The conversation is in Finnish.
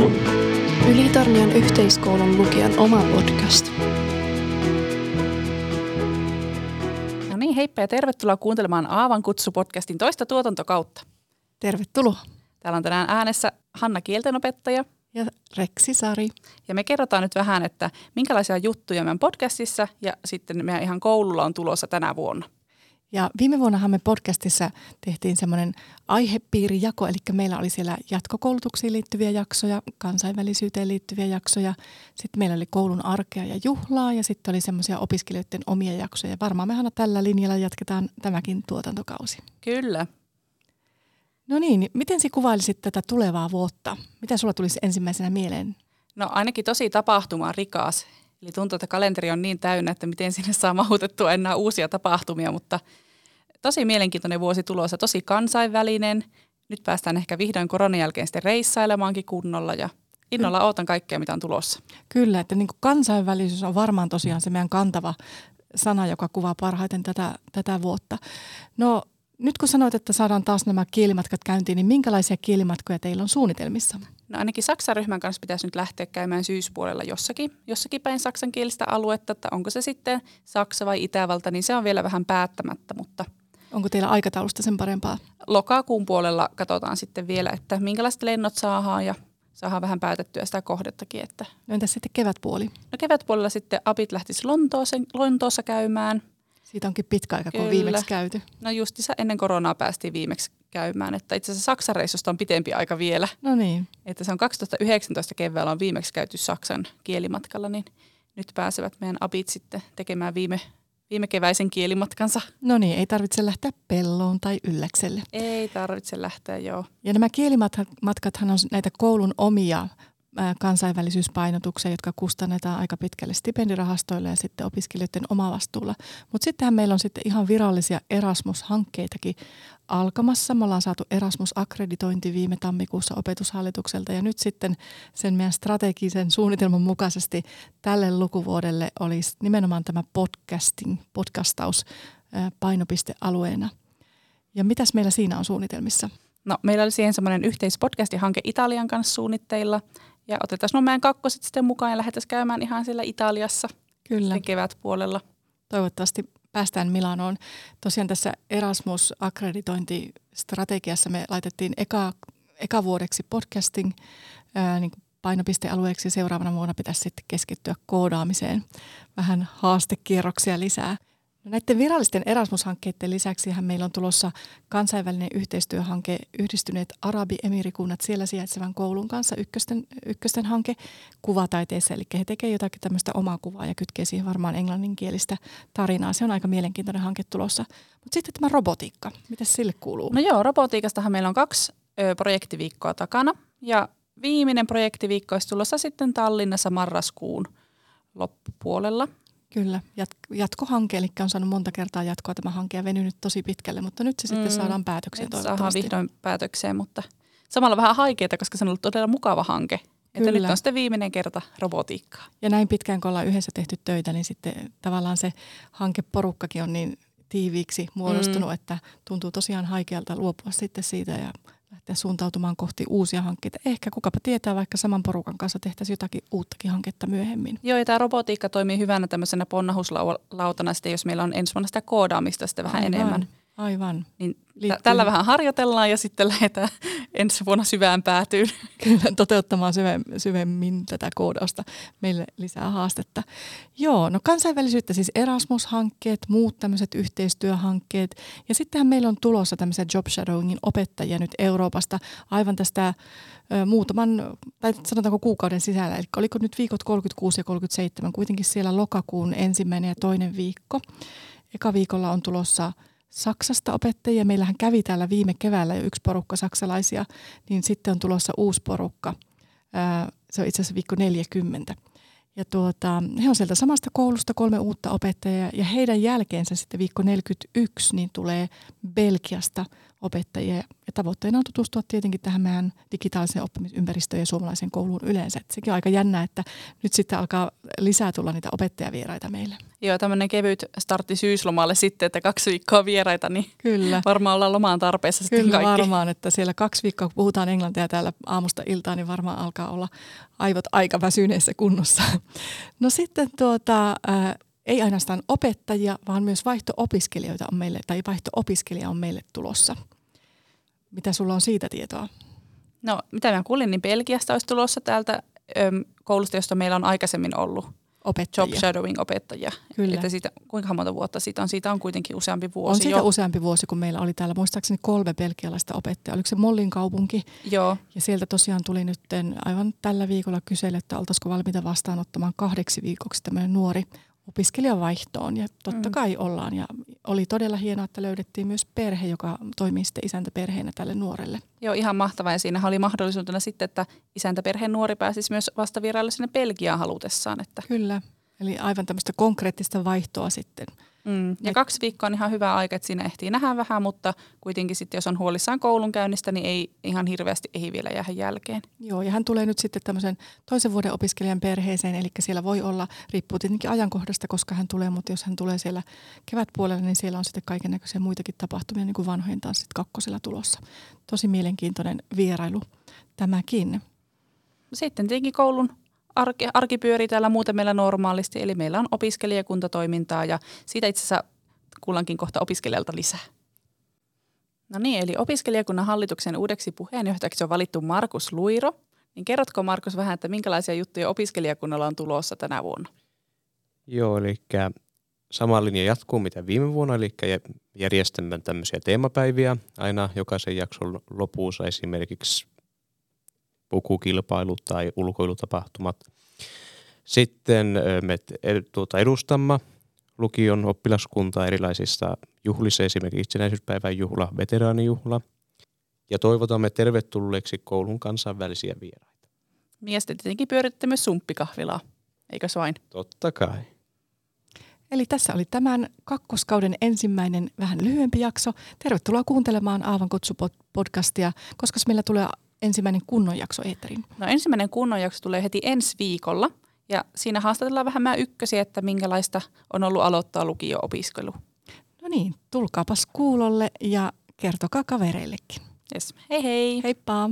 kutsu. Ylitornion yhteiskoulun lukijan oma podcast. No niin, heippa ja tervetuloa kuuntelemaan Aavan kutsu-podcastin toista tuotantokautta. Tervetuloa. Täällä on tänään äänessä Hanna kieltenopettaja. Ja Reksi Sari. Ja me kerrotaan nyt vähän, että minkälaisia juttuja meidän podcastissa ja sitten meidän ihan koululla on tulossa tänä vuonna. Ja viime vuonnahan me podcastissa tehtiin semmoinen aihepiirijako, eli meillä oli siellä jatkokoulutuksiin liittyviä jaksoja, kansainvälisyyteen liittyviä jaksoja. Sitten meillä oli koulun arkea ja juhlaa ja sitten oli semmoisia opiskelijoiden omia jaksoja. Varmaan mehän tällä linjalla jatketaan tämäkin tuotantokausi. Kyllä. No niin, miten sinä kuvailisit tätä tulevaa vuotta? Mitä sulla tulisi ensimmäisenä mieleen? No ainakin tosi tapahtuma rikas. Eli tuntuu, että kalenteri on niin täynnä, että miten sinne saa mahutettua enää uusia tapahtumia, mutta tosi mielenkiintoinen vuosi tulossa, tosi kansainvälinen. Nyt päästään ehkä vihdoin koronan jälkeen sitten reissailemaankin kunnolla ja innolla ootan kaikkea, mitä on tulossa. Kyllä, että niin kuin kansainvälisyys on varmaan tosiaan se meidän kantava sana, joka kuvaa parhaiten tätä, tätä vuotta. No nyt kun sanoit, että saadaan taas nämä kielimatkat käyntiin, niin minkälaisia kielimatkoja teillä on suunnitelmissa? No ainakin Saksan ryhmän kanssa pitäisi nyt lähteä käymään syyspuolella jossakin, jossakin päin saksankielistä aluetta, että onko se sitten Saksa vai Itävalta, niin se on vielä vähän päättämättä, mutta Onko teillä aikataulusta sen parempaa? Lokakuun puolella katsotaan sitten vielä, että minkälaiset lennot saadaan ja saadaan vähän päätettyä sitä kohdettakin. Että no entäs sitten kevätpuoli? No kevätpuolella sitten apit lähtisi Lontoossa, Lontoossa käymään. Siitä onkin pitkä aika, kun on viimeksi käyty. No justissa ennen koronaa päästiin viimeksi käymään. Että itse asiassa Saksan reissusta on pitempi aika vielä. No niin. Että se on 2019 keväällä on viimeksi käyty Saksan kielimatkalla, niin nyt pääsevät meidän apit sitten tekemään viime, viime keväisen kielimatkansa. No niin, ei tarvitse lähteä pelloon tai ylläkselle. Ei tarvitse lähteä, joo. Ja nämä kielimatkathan on näitä koulun omia kansainvälisyyspainotuksia, jotka kustannetaan aika pitkälle stipendirahastoille ja sitten opiskelijoiden omavastuulla. Mutta sittenhän meillä on sitten ihan virallisia Erasmus-hankkeitakin alkamassa. Me ollaan saatu Erasmus-akkreditointi viime tammikuussa opetushallitukselta ja nyt sitten sen meidän strategisen suunnitelman mukaisesti tälle lukuvuodelle olisi nimenomaan tämä podcasting, podcastaus painopistealueena. Ja mitäs meillä siinä on suunnitelmissa? No, meillä oli siihen semmoinen yhteispodcasti-hanke Italian kanssa suunnitteilla. Ja otetaan nuo meidän kakkoset sitten mukaan ja lähdettäisiin käymään ihan siellä Italiassa Kyllä. kevätpuolella. Toivottavasti päästään Milanoon. Tosiaan tässä Erasmus-akkreditointistrategiassa me laitettiin eka, eka vuodeksi podcasting ää, niin painopistealueeksi. Seuraavana vuonna pitäisi sitten keskittyä koodaamiseen. Vähän haastekierroksia lisää. No näiden virallisten Erasmus-hankkeiden lisäksi meillä on tulossa kansainvälinen yhteistyöhanke Yhdistyneet Arabiemirikunnat siellä sijaitsevan koulun kanssa, ykkösten, ykkösten hanke kuvataiteessa. Eli he tekevät jotakin tämmöistä omaa kuvaa ja kytkee siihen varmaan englanninkielistä tarinaa. Se on aika mielenkiintoinen hanke tulossa. Mutta sitten tämä robotiikka, mitä sille kuuluu? No joo, robotiikastahan meillä on kaksi ö, projektiviikkoa takana ja viimeinen projektiviikko olisi tulossa sitten Tallinnassa marraskuun loppupuolella. Kyllä, jat- jatkohanke, eli on saanut monta kertaa jatkoa tämä hanke ja venynyt tosi pitkälle, mutta nyt se sitten mm, saadaan päätökseen toivottavasti. Saadaan vihdoin päätökseen, mutta samalla vähän haikeita, koska se on ollut todella mukava hanke. Kyllä. Että nyt on sitten viimeinen kerta robotiikkaa. Ja näin pitkään, kun ollaan yhdessä tehty töitä, niin sitten tavallaan se hankeporukkakin on niin tiiviiksi muodostunut, mm. että tuntuu tosiaan haikealta luopua sitten siitä ja lähteä suuntautumaan kohti uusia hankkeita. Ehkä kukapa tietää, vaikka saman porukan kanssa tehtäisiin jotakin uuttakin hanketta myöhemmin. Joo, ja tämä robotiikka toimii hyvänä tämmöisenä ponnahuslautana, sitten jos meillä on ensi vuonna sitä koodaamista sitten vähän Aivan. enemmän. Aivan. Niin t- tällä vähän harjoitellaan ja sitten lähdetään ensi vuonna syvään päätyyn. Kyllä, toteuttamaan syvemmin tätä koodausta. Meille lisää haastetta. Joo, no kansainvälisyyttä siis Erasmus-hankkeet, muut tämmöiset yhteistyöhankkeet. Ja sittenhän meillä on tulossa tämmöisiä job shadowingin opettajia nyt Euroopasta aivan tästä ö, muutaman, tai sanotaanko kuukauden sisällä. Eli oliko nyt viikot 36 ja 37, kuitenkin siellä lokakuun ensimmäinen ja toinen viikko. Eka viikolla on tulossa Saksasta opettajia. Meillähän kävi täällä viime keväällä jo yksi porukka saksalaisia, niin sitten on tulossa uusi porukka. Se on itse asiassa viikko 40. Ja tuota, he on sieltä samasta koulusta kolme uutta opettajaa ja heidän jälkeensä sitten viikko 41 niin tulee Belgiasta opettajia. Ja tavoitteena on tutustua tietenkin tähän meidän digitaaliseen oppimisympäristöön ja suomalaisen kouluun yleensä. Et sekin on aika jännä, että nyt sitten alkaa lisää tulla niitä opettajavieraita meille. Joo, tämmöinen kevyt startti syyslomalle sitten, että kaksi viikkoa vieraita, niin Kyllä. varmaan ollaan lomaan tarpeessa sitten Kyllä kaikki. varmaan, että siellä kaksi viikkoa, kun puhutaan englantia täällä aamusta iltaan, niin varmaan alkaa olla aivot aika väsyneessä kunnossa. No sitten tuota, ei ainoastaan opettajia, vaan myös vaihto-opiskelijoita on meille, tai vaihto-opiskelija on meille tulossa. Mitä sulla on siitä tietoa? No, mitä mä kuulin, niin Belgiasta olisi tulossa täältä öm, koulusta, josta meillä on aikaisemmin ollut job Opettajia. shadowing opettajia. Kyllä. Että siitä, kuinka monta vuotta siitä on? Siitä on kuitenkin useampi vuosi On siitä jo. useampi vuosi, kun meillä oli täällä muistaakseni kolme belgialaista opettajaa. Oliko se Mollin kaupunki? Joo, Ja sieltä tosiaan tuli nyt aivan tällä viikolla kysely, että oltaisiko valmiita vastaanottamaan kahdeksi viikoksi tämmöinen nuori opiskelija vaihtoon. Ja totta Mm. kai ollaan. Ja oli todella hienoa, että löydettiin myös perhe, joka toimii sitten isäntäperheenä tälle nuorelle. joo, ihan mahtavaa. Ja siinähän oli mahdollisuutena sitten, että isäntäperheen nuori pääsisi myös vastavieraille sinne Belgiaan halutessaan. Että, Kyllä. Eli aivan tämmöistä konkreettista vaihtoa sitten. Mm. Ja Et- kaksi viikkoa on ihan hyvä aika, että siinä ehtii nähdä vähän, mutta kuitenkin sitten, jos on huolissaan koulunkäynnistä, niin ei ihan hirveästi ei vielä jäädä jälkeen. Joo, ja hän tulee nyt sitten tämmöisen toisen vuoden opiskelijan perheeseen, eli siellä voi olla, riippuu tietenkin ajankohdasta, koska hän tulee, mutta jos hän tulee siellä kevätpuolella, niin siellä on sitten kaiken näköisiä muitakin tapahtumia, niin kuin vanhojen tanssit kakkosella tulossa. Tosi mielenkiintoinen vierailu tämäkin. Sitten tietenkin koulun arki, arki pyörii täällä muuten meillä normaalisti, eli meillä on opiskelijakuntatoimintaa ja siitä itse asiassa kuullankin kohta opiskelijalta lisää. No niin, eli opiskelijakunnan hallituksen uudeksi puheenjohtajaksi on valittu Markus Luiro. Niin kerrotko Markus vähän, että minkälaisia juttuja opiskelijakunnalla on tulossa tänä vuonna? Joo, eli sama linja jatkuu mitä viime vuonna, eli järjestämme tämmöisiä teemapäiviä aina jokaisen jakson lopussa esimerkiksi pukukilpailut tai ulkoilutapahtumat. Sitten me ed- tuota, edustamme lukion oppilaskuntaa erilaisissa juhlissa, esimerkiksi itsenäisyyspäivän juhla, veteraanijuhla. Ja toivotamme tervetulleeksi koulun kansainvälisiä vieraita. Mies tietenkin pyöritte myös sumppikahvilaa, eikö vain? Totta kai. Eli tässä oli tämän kakkoskauden ensimmäinen vähän lyhyempi jakso. Tervetuloa kuuntelemaan Aavan kutsu-podcastia, koska meillä tulee ensimmäinen kunnon jakso eetteriin. No ensimmäinen kunnon jakso tulee heti ensi viikolla ja siinä haastatellaan vähän mä ykkösiä, että minkälaista on ollut aloittaa lukio-opiskelu. No niin, tulkaapas kuulolle ja kertokaa kavereillekin. Yes. Hei hei! Heippa!